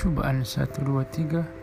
cubaan 1 2 3